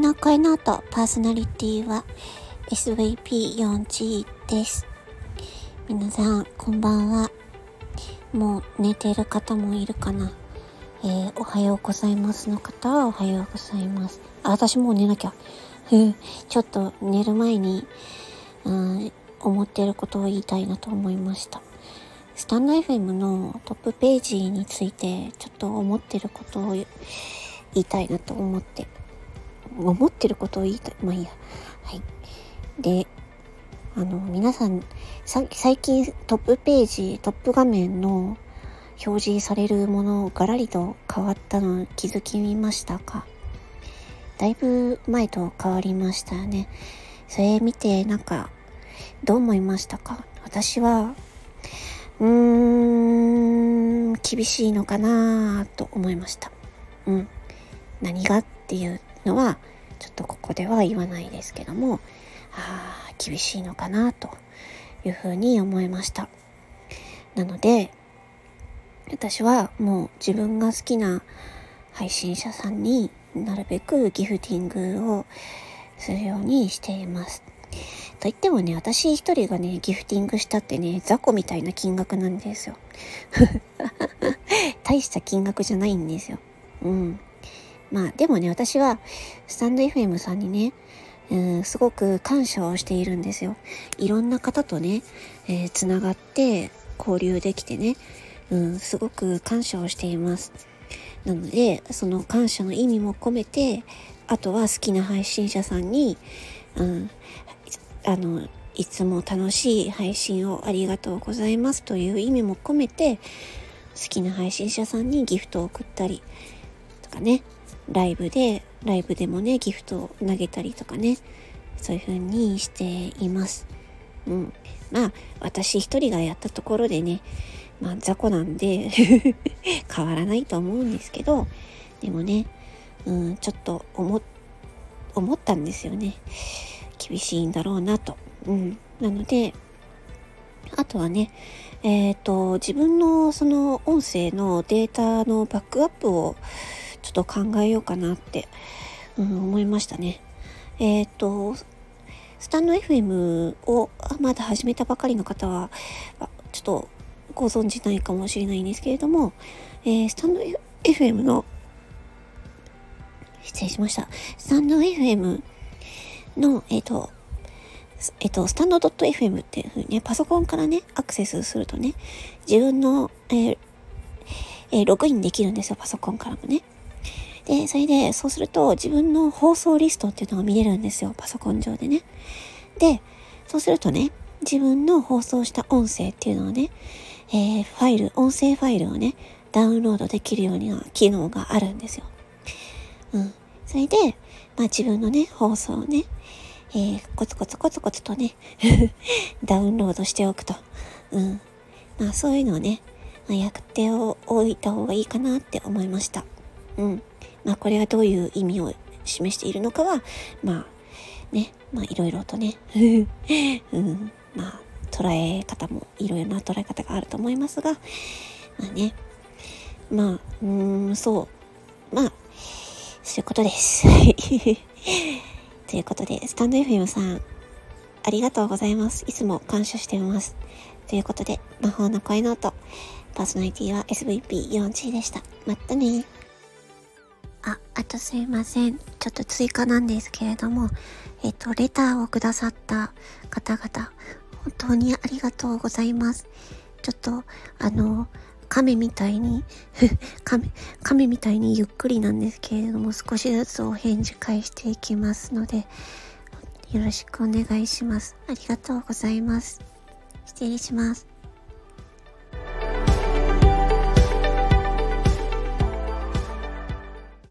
の声の音パーソナリティは SVP4G です。皆さん、こんばんは。もう寝てる方もいるかな。えー、おはようございますの方はおはようございます。あ、私もう寝なきゃ。ちょっと寝る前に、うん、思ってることを言いたいなと思いました。スタンド FM のトップページについてちょっと思ってることを言いたいなと思って、思ってることを言いたい。まあいいや。はい。で、あの、皆さん、最近トップページ、トップ画面の表示されるものがらりと変わったの気づきましたか？だいぶ前と変わりましたよね。それ見てなんかどう思いましたか？私はうーん厳しいのかなと思いました。うん。何が？っていうのはちょっとここでは言わないですけどもあ厳しいのかなというふうに思いました。なので私はもう自分が好きな配信者さんになるべくギフティングをするようにしています。と言ってもね、私一人がね、ギフティングしたってね、雑魚みたいな金額なんですよ。大した金額じゃないんですよ。うん。まあ、でもね、私は、スタンド FM さんにね、うん、すごく感謝をしているんですよ。いろんな方とね、えー、つながって交流できてね、うん、すごく感謝をしています。なので、その感謝の意味も込めて、あとは好きな配信者さんに、うん、あの、いつも楽しい配信をありがとうございますという意味も込めて、好きな配信者さんにギフトを送ったりとかね、ライブで、ライブでもね、ギフトを投げたりとかね、そういう風にしています。うん。まあ、私一人がやったところでね、まあ、雑魚なんで 変わらないと思うんですけど、でもね、うん、ちょっと思、思ったんですよね。厳しいんだろうなと。うん。なので、あとはね、えっ、ー、と、自分のその音声のデータのバックアップをちょっと考えようかなって、うん、思いましたね。えっ、と、スタンド FM をまだ始めたばかりの方は、ちょっとご存知ないかもしれないんですけれども、えー、スタンド FM の、失礼しました。スタンド FM の、えっ、と、えっ、と、スタンド .fm っていう風にね、パソコンからね、アクセスするとね、自分の、えーえー、ログインできるんですよ、パソコンからもね。で、それで、そうすると自分の放送リストっていうのが見れるんですよ、パソコン上でね。で、そうするとね、自分の放送した音声っていうのをね、えー、ファイル、音声ファイルをね、ダウンロードできるような機能があるんですよ。うん。それで、まあ自分のね、放送をね、えー、コツコツコツコツとね ダウンロードしておくと。うん。まあそういうのをね、まあ、やっておいた方がいいかなって思いました。うん。まあこれはどういう意味を示しているのかは、まあね、まあいろいろとね、うん、まあ捉え方もいろいろな捉え方があると思いますが、まあね、まあ、うん、そう、まあ、そういうことです。ということで、スタンド FM さん、ありがとうございます。いつも感謝しています。ということで、魔法の声の音、パーソナリティは SVP4G でした。またね、あとすいません。ちょっと追加なんですけれども、えっと、レターをくださった方々、本当にありがとうございます。ちょっと、あの、亀みたいに 亀、亀みたいにゆっくりなんですけれども、少しずつお返事返していきますので、よろしくお願いします。ありがとうございます。失礼します。